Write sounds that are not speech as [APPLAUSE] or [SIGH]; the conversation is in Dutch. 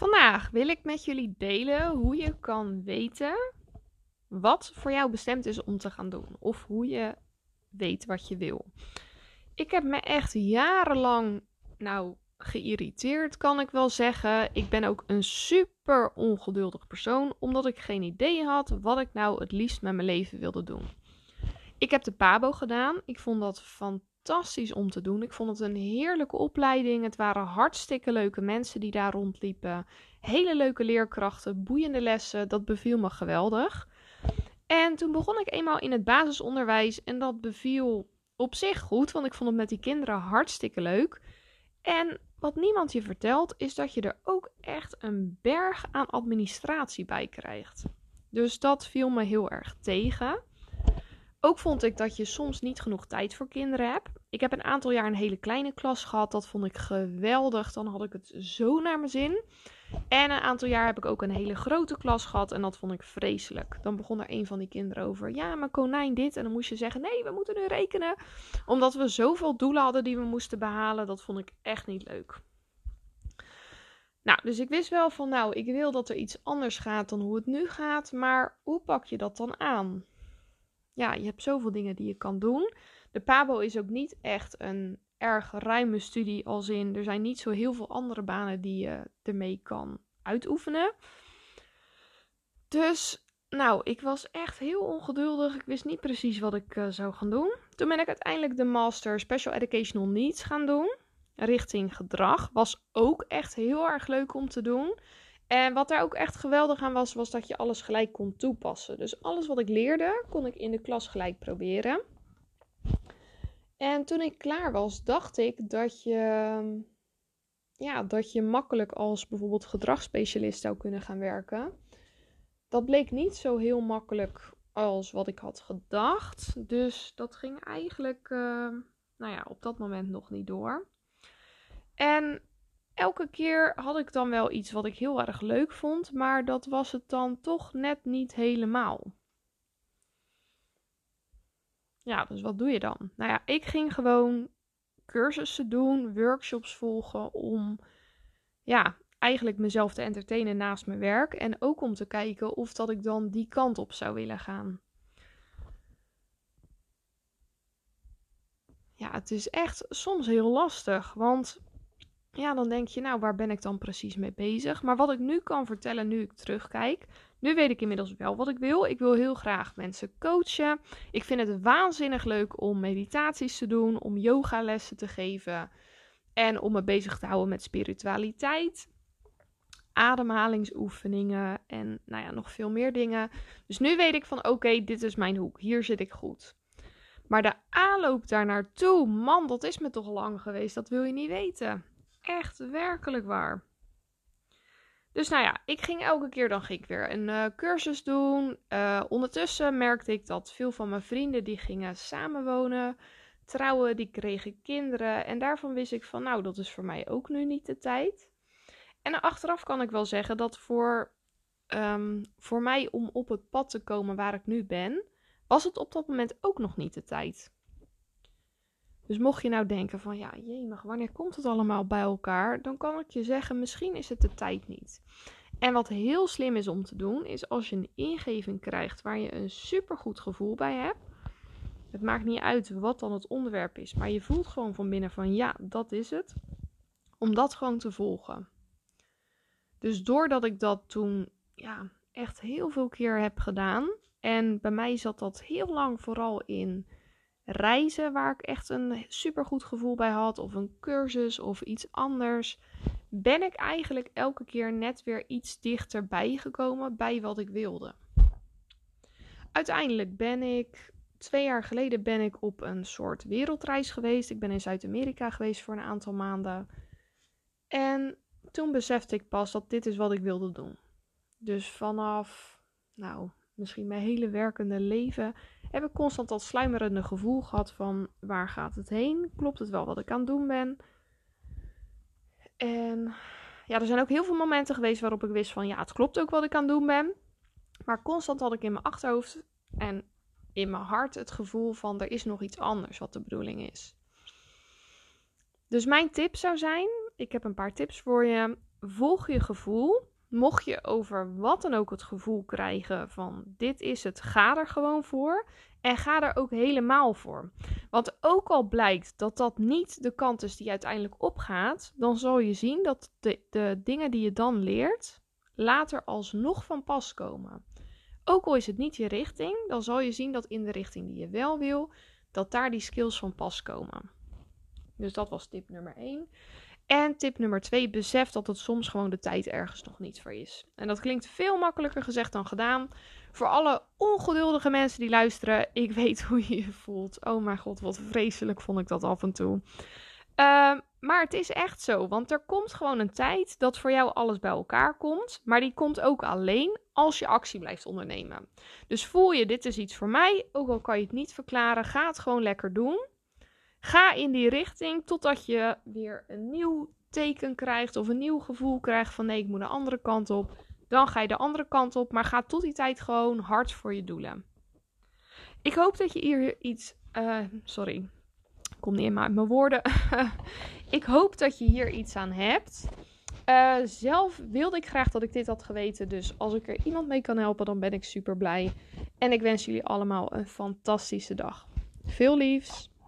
Vandaag wil ik met jullie delen hoe je kan weten wat voor jou bestemd is om te gaan doen. Of hoe je weet wat je wil. Ik heb me echt jarenlang, nou, geïrriteerd, kan ik wel zeggen. Ik ben ook een super ongeduldig persoon, omdat ik geen idee had wat ik nou het liefst met mijn leven wilde doen. Ik heb de PABO gedaan. Ik vond dat fantastisch om te doen. Ik vond het een heerlijke opleiding. Het waren hartstikke leuke mensen die daar rondliepen. Hele leuke leerkrachten, boeiende lessen. Dat beviel me geweldig. En toen begon ik eenmaal in het basisonderwijs en dat beviel op zich goed, want ik vond het met die kinderen hartstikke leuk. En wat niemand je vertelt, is dat je er ook echt een berg aan administratie bij krijgt. Dus dat viel me heel erg tegen. Ook vond ik dat je soms niet genoeg tijd voor kinderen hebt. Ik heb een aantal jaar een hele kleine klas gehad. Dat vond ik geweldig. Dan had ik het zo naar mijn zin. En een aantal jaar heb ik ook een hele grote klas gehad. En dat vond ik vreselijk. Dan begon er een van die kinderen over. Ja, maar konijn dit. En dan moest je zeggen: nee, we moeten nu rekenen. Omdat we zoveel doelen hadden die we moesten behalen. Dat vond ik echt niet leuk. Nou, dus ik wist wel van, nou, ik wil dat er iets anders gaat dan hoe het nu gaat. Maar hoe pak je dat dan aan? Ja, je hebt zoveel dingen die je kan doen. De PABO is ook niet echt een erg ruime studie, als in er zijn niet zo heel veel andere banen die je ermee kan uitoefenen. Dus, nou, ik was echt heel ongeduldig. Ik wist niet precies wat ik uh, zou gaan doen. Toen ben ik uiteindelijk de Master Special Educational Needs gaan doen. Richting gedrag. Was ook echt heel erg leuk om te doen. En wat daar ook echt geweldig aan was, was dat je alles gelijk kon toepassen. Dus alles wat ik leerde, kon ik in de klas gelijk proberen. En toen ik klaar was, dacht ik dat je, ja, dat je makkelijk als bijvoorbeeld gedragsspecialist zou kunnen gaan werken. Dat bleek niet zo heel makkelijk als wat ik had gedacht. Dus dat ging eigenlijk uh, nou ja, op dat moment nog niet door. En elke keer had ik dan wel iets wat ik heel erg leuk vond, maar dat was het dan toch net niet helemaal. Ja, dus wat doe je dan? Nou ja, ik ging gewoon cursussen doen, workshops volgen om ja, eigenlijk mezelf te entertainen naast mijn werk en ook om te kijken of dat ik dan die kant op zou willen gaan. Ja, het is echt soms heel lastig, want ja, dan denk je, nou, waar ben ik dan precies mee bezig? Maar wat ik nu kan vertellen, nu ik terugkijk, nu weet ik inmiddels wel wat ik wil. Ik wil heel graag mensen coachen. Ik vind het waanzinnig leuk om meditaties te doen, om yogalessen te geven en om me bezig te houden met spiritualiteit, ademhalingsoefeningen en nou ja, nog veel meer dingen. Dus nu weet ik van oké, dit is mijn hoek. Hier zit ik goed. Maar de aanloop daar naartoe, man, dat is me toch lang geweest. Dat wil je niet weten echt werkelijk waar. Dus nou ja, ik ging elke keer dan ging ik weer een uh, cursus doen. Uh, ondertussen merkte ik dat veel van mijn vrienden die gingen samenwonen, trouwen, die kregen kinderen. En daarvan wist ik van nou, dat is voor mij ook nu niet de tijd. En achteraf kan ik wel zeggen dat voor, um, voor mij om op het pad te komen waar ik nu ben, was het op dat moment ook nog niet de tijd. Dus mocht je nou denken van ja, jemig, wanneer komt het allemaal bij elkaar? Dan kan ik je zeggen, misschien is het de tijd niet. En wat heel slim is om te doen, is als je een ingeving krijgt waar je een supergoed gevoel bij hebt. Het maakt niet uit wat dan het onderwerp is, maar je voelt gewoon van binnen van ja, dat is het. Om dat gewoon te volgen. Dus doordat ik dat toen ja, echt heel veel keer heb gedaan. En bij mij zat dat heel lang vooral in reizen waar ik echt een supergoed gevoel bij had, of een cursus of iets anders, ben ik eigenlijk elke keer net weer iets dichterbij gekomen bij wat ik wilde. Uiteindelijk ben ik twee jaar geleden ben ik op een soort wereldreis geweest. Ik ben in Zuid-Amerika geweest voor een aantal maanden. En toen besefte ik pas dat dit is wat ik wilde doen. Dus vanaf, nou, misschien mijn hele werkende leven heb ik constant dat sluimerende gevoel gehad van waar gaat het heen? Klopt het wel wat ik aan het doen ben? En ja, er zijn ook heel veel momenten geweest waarop ik wist van ja, het klopt ook wat ik aan het doen ben. Maar constant had ik in mijn achterhoofd en in mijn hart het gevoel van er is nog iets anders wat de bedoeling is. Dus mijn tip zou zijn, ik heb een paar tips voor je. volg je gevoel. Mocht je over wat dan ook het gevoel krijgen van dit is het, ga er gewoon voor. En ga er ook helemaal voor. Want ook al blijkt dat dat niet de kant is die uiteindelijk opgaat, dan zal je zien dat de, de dingen die je dan leert later alsnog van pas komen. Ook al is het niet je richting, dan zal je zien dat in de richting die je wel wil, dat daar die skills van pas komen. Dus dat was tip nummer 1. En tip nummer 2, besef dat het soms gewoon de tijd ergens nog niet voor is. En dat klinkt veel makkelijker gezegd dan gedaan. Voor alle ongeduldige mensen die luisteren, ik weet [LAUGHS] hoe je je voelt. Oh mijn god, wat vreselijk vond ik dat af en toe. Uh, maar het is echt zo, want er komt gewoon een tijd dat voor jou alles bij elkaar komt. Maar die komt ook alleen als je actie blijft ondernemen. Dus voel je, dit is iets voor mij, ook al kan je het niet verklaren, ga het gewoon lekker doen. Ga in die richting totdat je weer een nieuw teken krijgt of een nieuw gevoel krijgt van nee, ik moet de andere kant op. Dan ga je de andere kant op, maar ga tot die tijd gewoon hard voor je doelen. Ik hoop dat je hier iets. Uh, sorry, kom niet in mijn woorden. [LAUGHS] ik hoop dat je hier iets aan hebt. Uh, zelf wilde ik graag dat ik dit had geweten. Dus als ik er iemand mee kan helpen, dan ben ik super blij. En ik wens jullie allemaal een fantastische dag. Veel liefs.